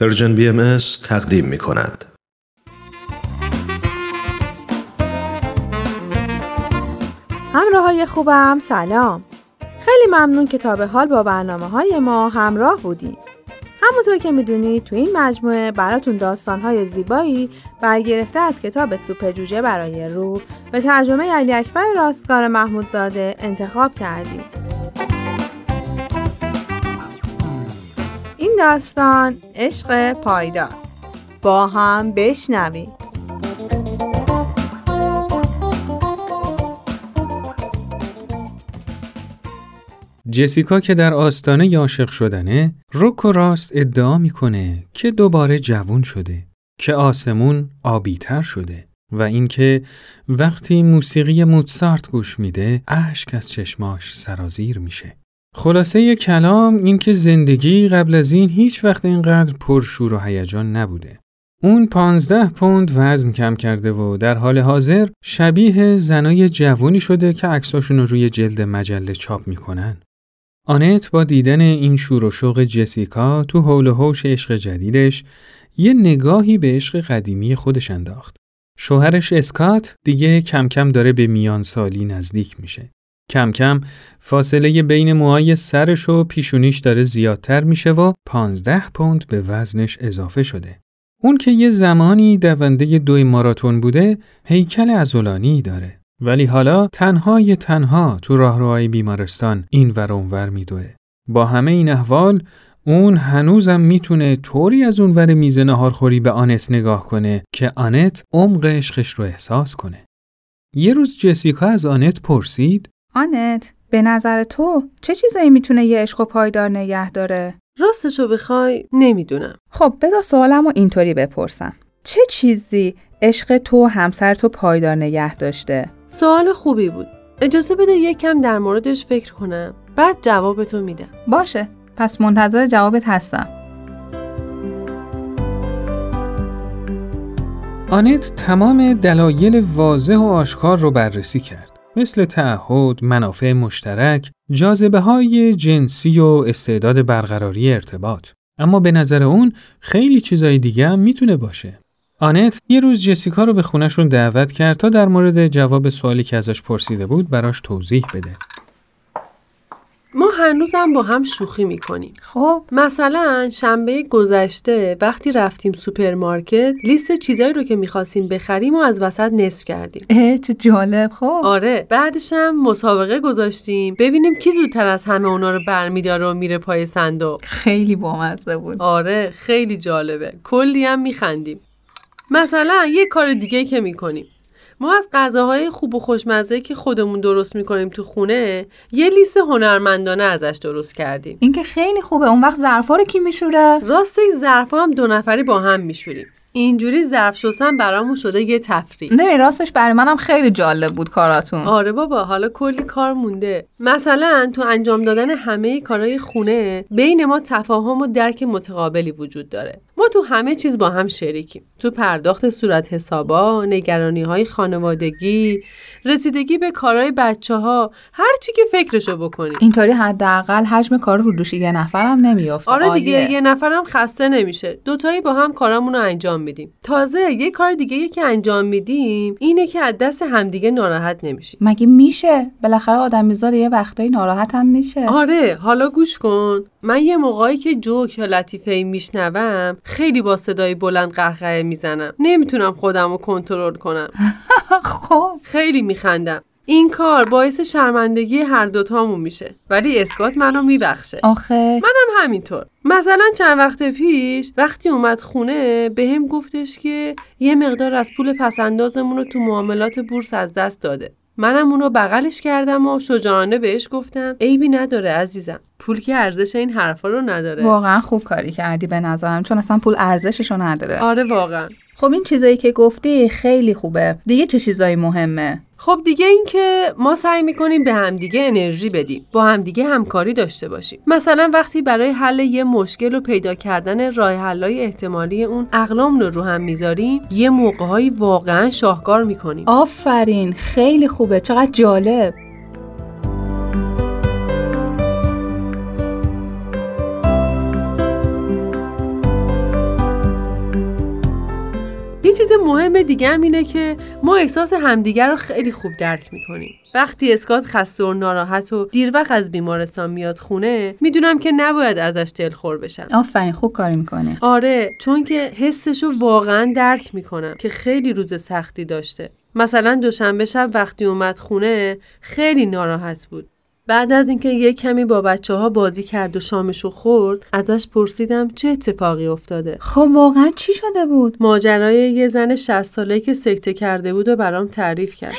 Persian BM تقدیم می کند. همراه های خوبم سلام خیلی ممنون که تا به حال با برنامه های ما همراه بودیم همونطور که می‌دونید تو این مجموعه براتون داستانهای زیبایی برگرفته از کتاب سوپ جوجه برای روح به ترجمه علی اکبر راستگار محمودزاده انتخاب کردیم. داستان عشق پایدار با هم بشنویم. جسیکا که در آستانه عاشق شدنه روک و راست ادعا می‌کنه که دوباره جوون شده که آسمون آبیتر شده و اینکه وقتی موسیقی موتسارت گوش میده اشک از چشماش سرازیر میشه خلاصه کلام اینکه زندگی قبل از این هیچ وقت اینقدر پرشور و هیجان نبوده اون پانزده پوند وزن کم کرده و در حال حاضر شبیه زنای جوونی شده که عکساشون رو روی جلد مجله چاپ می‌کنن. آنت با دیدن این شور و شوق جسیکا تو حول و حوش عشق جدیدش یه نگاهی به عشق قدیمی خودش انداخت. شوهرش اسکات دیگه کم کم داره به میان سالی نزدیک میشه. کم کم فاصله بین موهای سرش و پیشونیش داره زیادتر میشه و 15 پوند به وزنش اضافه شده. اون که یه زمانی دونده دوی ماراتون بوده هیکل ازولانی داره. ولی حالا تنهای تنها تو راهروهای بیمارستان این ور اونور میدوه. با همه این احوال اون هنوزم می‌تونه طوری از اون ور میز نهارخوری به آنت نگاه کنه که آنت عمق عشقش رو احساس کنه. یه روز جسیکا از آنت پرسید آنت به نظر تو چه چیزایی می‌تونه یه عشق و پایدار نگه داره؟ راستشو بخوای نمی‌دونم. خب بذار سوالم رو اینطوری بپرسم. چه چیزی عشق تو همسر تو پایدار نگه داشته؟ سوال خوبی بود. اجازه بده یکم در موردش فکر کنم. بعد جوابتو میدم. باشه. پس منتظر جوابت هستم. آنت تمام دلایل واضح و آشکار رو بررسی کرد. مثل تعهد، منافع مشترک، جاذبه های جنسی و استعداد برقراری ارتباط. اما به نظر اون خیلی چیزای دیگه هم می‌تونه باشه. آنت یه روز جسیکا رو به خونشون دعوت کرد تا در مورد جواب سوالی که ازش پرسیده بود براش توضیح بده. ما هنوزم با هم شوخی می‌کنیم. خب مثلا شنبه گذشته وقتی رفتیم سوپرمارکت لیست چیزایی رو که می‌خواستیم بخریم و از وسط نصف کردیم. اه چه جالب خب آره بعدش هم مسابقه گذاشتیم ببینیم کی زودتر از همه اونا رو برمیداره و میره پای صندوق. خیلی بامزه بود. آره خیلی جالبه. کلی هم میخندیم. مثلا یه کار دیگه که می‌کنیم. ما از غذاهای خوب و خوشمزه که خودمون درست می‌کنیم تو خونه یه لیست هنرمندانه ازش درست کردیم. این که خیلی خوبه اون وقت ظرفا رو کی میشوره؟ راستش ظرفا هم دو نفری با هم میشوریم. اینجوری ظرف شستن برامون شده یه تفریح. نمی راستش برای منم خیلی جالب بود کاراتون. آره بابا حالا کلی کار مونده. مثلا تو انجام دادن همه کارهای خونه بین ما تفاهم و درک متقابلی وجود داره. ما تو همه چیز با هم شریکیم. تو پرداخت صورت حسابا نگرانی های خانوادگی رسیدگی به کارهای بچه ها هر چی که فکرشو بکنیم. اینطوری حداقل حجم کار رو دوش یه نفرم نمیافته. آره دیگه یه نفرم خسته نمیشه. دوتایی با هم کارامون رو انجام میدیم. تازه یه کار دیگه که انجام میدیم اینه که از دست همدیگه ناراحت نمیشیم. مگه میشه؟ بالاخره آدمیزاد یه وقتایی ناراحت هم میشه. آره حالا گوش کن. من یه موقعی که جوک یا لطیفه ای میشنوم خیلی با صدای بلند قهقه می‌زنم. نمی‌تونم خودم رو کنترل کنم. خب. خیلی میخندم. این کار باعث شرمندگی هر دوتامون میشه. ولی اسکات منو میبخشه. آخه. منم همینطور. مثلا چند وقت پیش وقتی اومد خونه به هم گفتش که یه مقدار از پول پسندازمون رو تو معاملات بورس از دست داده. منم اونو بغلش کردم و شجاعانه بهش گفتم عیبی نداره عزیزم. پول که ارزش این حرفا رو نداره. واقعا خوب کاری کردی به نظرم چون اصلا پول ارزششو نداره. آره واقعا. خب این چیزایی که گفتی خیلی خوبه. دیگه چه چیزایی مهمه؟ خب دیگه این که ما سعی می‌کنیم به همدیگه انرژی بدیم با همدیگه همکاری داشته باشیم. مثلا وقتی برای حل یه مشکل و پیدا کردن راه حلای احتمالی اون اقلام رو رو هم می‌ذاریم یه موقعهایی واقعا شاهکار می‌کنیم. آفرین خیلی خوبه چقدر جالب. یه چیز مهم دیگه هم اینه که ما احساس همدیگر رو خیلی خوب درک می‌کنیم. وقتی اسکات خسته و ناراحت و دیر وقت از بیمارستان میاد خونه می‌دونم که نباید ازش دلخور بشم. آفرین خوب کاری می‌کنه آره چون که حسشو واقعا درک می‌کنم که خیلی روز سختی داشته. مثلا دوشنبه شب وقتی اومد خونه خیلی ناراحت بود. بعد از اینکه یه کمی با بچه ها بازی کرد و شامشو خورد ازش پرسیدم چه اتفاقی افتاده. خب واقعا چی شده بود؟ ماجرای یه زن 60 ساله که سکته کرده بود و برام تعریف کرد.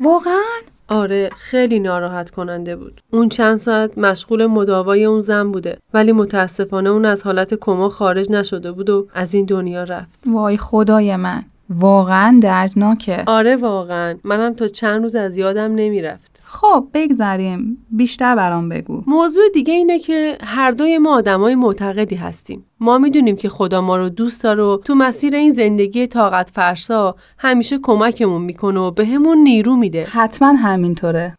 واقعا؟ آره خیلی ناراحت کننده بود. اون چند ساعت مشغول مداوای اون زن بوده ولی متاسفانه اون از حالت کما خارج نشده بود و از این دنیا رفت. وای خدای من واقعا دردناکه. آره واقعا. منم تا چند روز از یادم نمی‌رفت. خب بگذریم. بیشتر برام بگو. موضوع دیگه اینه که هر دوی ما آدمای معتقدی هستیم. ما می‌دونیم که خدا ما رو دوست داره و تو مسیر این زندگی طاقت فرسا همیشه کمکمون می‌کنه و بهمون نیرو میده. حتما همینطوره.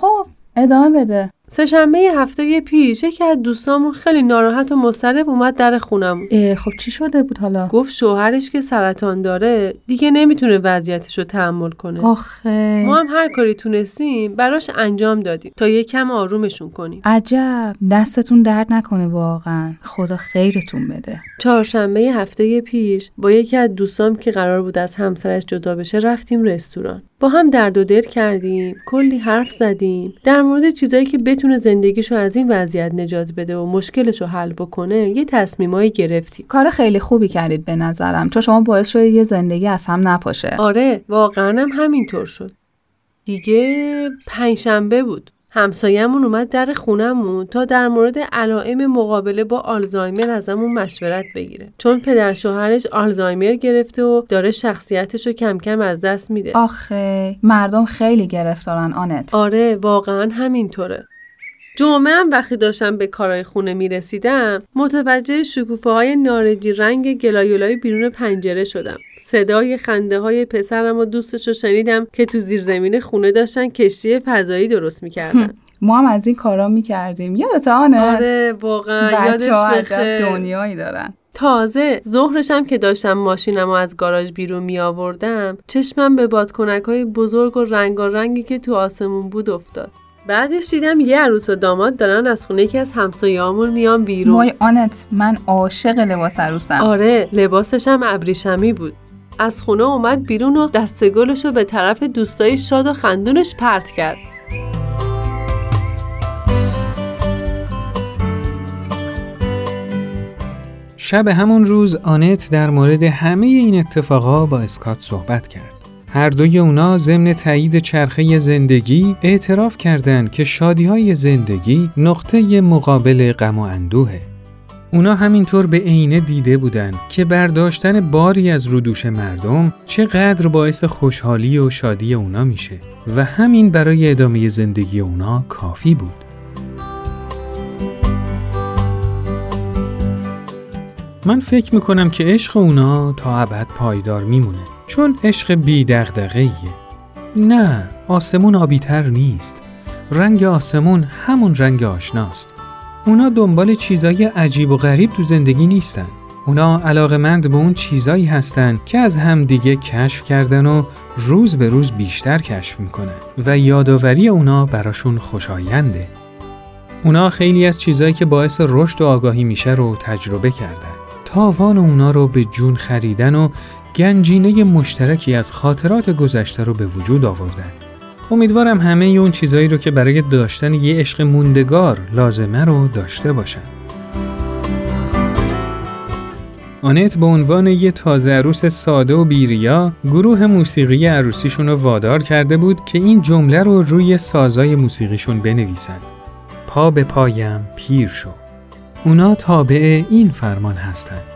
خب ادامه بده. سهشنبه هفته پیش یکی از دوستامون خیلی ناراحت و مضطرب اومد در خونمون اه، خب چی شده بود حالا؟ گفت شوهرش که سرطان داره دیگه نمی‌تونه وضعیتش رو تحمل کنه. آخه. ما هم هر کاری تونستیم براش انجام دادیم تا یه کم آرومشون کنیم. عجب. دستتون درد نکنه واقعا. خدا خیرتون بده. چهارشنبه هفته پیش با یکی از دوستام که قرار بود از همسرش جدا بشه رفتیم رستوران. با هم درد و دل کردیم کلی حرف زدیم. در مورد چیزایی که بتونه زندگیشو از این وضعیت نجات بده و مشکلشو حل بکنه یه تصمیمایی گرفتیم. کار خیلی خوبی کردید به نظرم چون شما باعث شده یه زندگی از هم نپاشه. آره واقعا هم همینطور شد. دیگه پنجشنبه بود. همسایه‌مون اومد در خونمون تا در مورد علائم مقابله با آلزایمر ازمون مشورت بگیره. چون پدر شوهرش آلزایمر گرفته و داره شخصیتش رو کم کم از دست میده. آخه مردم خیلی گرفتارن آنت. آره واقعا همینطوره. جمعه هم وقتی داشتم به کارهای خونه می‌رسیدم متوجه شکوفه های نارنجی رنگ گلایولای بیرون پنجره شدم. صدای خنده های پسرم و دوستش رو شنیدم که تو زیرزمین خونه داشتن کشتی فضایی درست می‌کردن. ما هم از این کارا می‌کردیم. یادت آنت آره واقعا. یادش بخیر. دنیایی دارن. تازه ظهرشم که داشتم ماشینم از گاراژ بیرون می آوردم چشمم به بادکنک های بزرگ و رنگارنگی که تو آسمون بود افتاد. بعدش دیدم یه عروس و داماد دارن از خونه یکی از همسایه‌هامون میان بیرون. وای آنت من عاشق لباس عروسم. آره لباسش هم ابریشمی بود. از خونه اومد بیرون و دست گلش رو به طرف دوستای شاد و خندونش پرت کرد شب همون روز آنت در مورد همه این اتفاقا با اسکات صحبت کرد. هر دوی اونا ضمن تایید چرخه زندگی اعتراف کردند که شادی های زندگی نقطه مقابل غم و اندوهه. اونا همینطور به عینه دیده بودن که برداشتن باری از رودوش مردم چقدر باعث خوشحالی و شادی اونا میشه و همین برای ادامه زندگی اونا کافی بود. من فکر می‌کنم که عشق اونا تا ابد پایدار میمونه چون عشق بی دغدغه‌ایه. نه آسمون آبیتر نیست رنگ آسمون همون رنگ آشناست اونا دنبال چیزای عجیب و غریب تو زندگی نیستن. اونا علاقمند به اون چیزایی هستن که از همدیگه کشف کردن و روز به روز بیشتر کشف می‌کنن و یادآوری اونا براشون خوشاینده. اونا خیلی از چیزایی که باعث رشد و آگاهی میشه رو تجربه کردن. تاوان اونا رو به جون خریدن و گنجینه مشترکی از خاطرات گذشته رو به وجود آوردن. امیدوارم همه اون چیزایی رو که برای داشتن یه عشق موندگار لازمه رو داشته باشن. آنت به عنوان یه تازه عروس ساده و بیریا گروه موسیقی عروسیشون رو وادار کرده بود که این جمله رو روی سازای موسیقیشون بنویسن. پا به پایم پیر شو. اونا تابع این فرمان هستند.